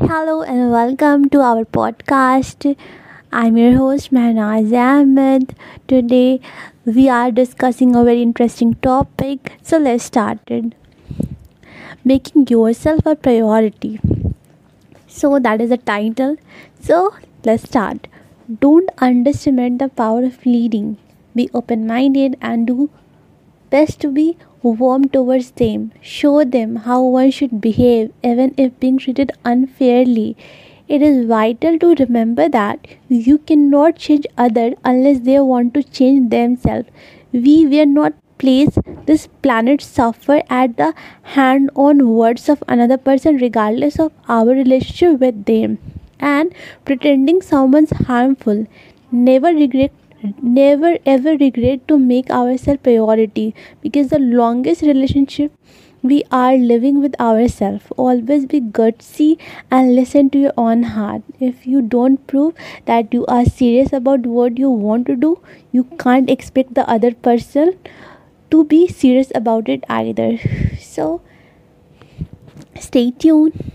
Hello and welcome to our podcast. I'm your host Mehnaz Ahmed. Today we are discussing a very interesting topic. So let's start it. Making yourself a priority. So that is the title. So let's start. Don't underestimate the power of leading. Be open minded and do best to be warm towards them. Show them how one should behave, even if being treated unfairly. It is vital to remember that you cannot change others unless they want to change themselves. We were not placed this planet suffer at the hand on words of another person regardless of our relationship with them and pretending someone's harmful never regret never ever regret to make ourselves priority because the longest relationship we are living with ourselves. Always be gutsy and listen to your own heart. If you don't prove that you are serious about what you want to do you can't expect the other person to be serious about it either. So stay tuned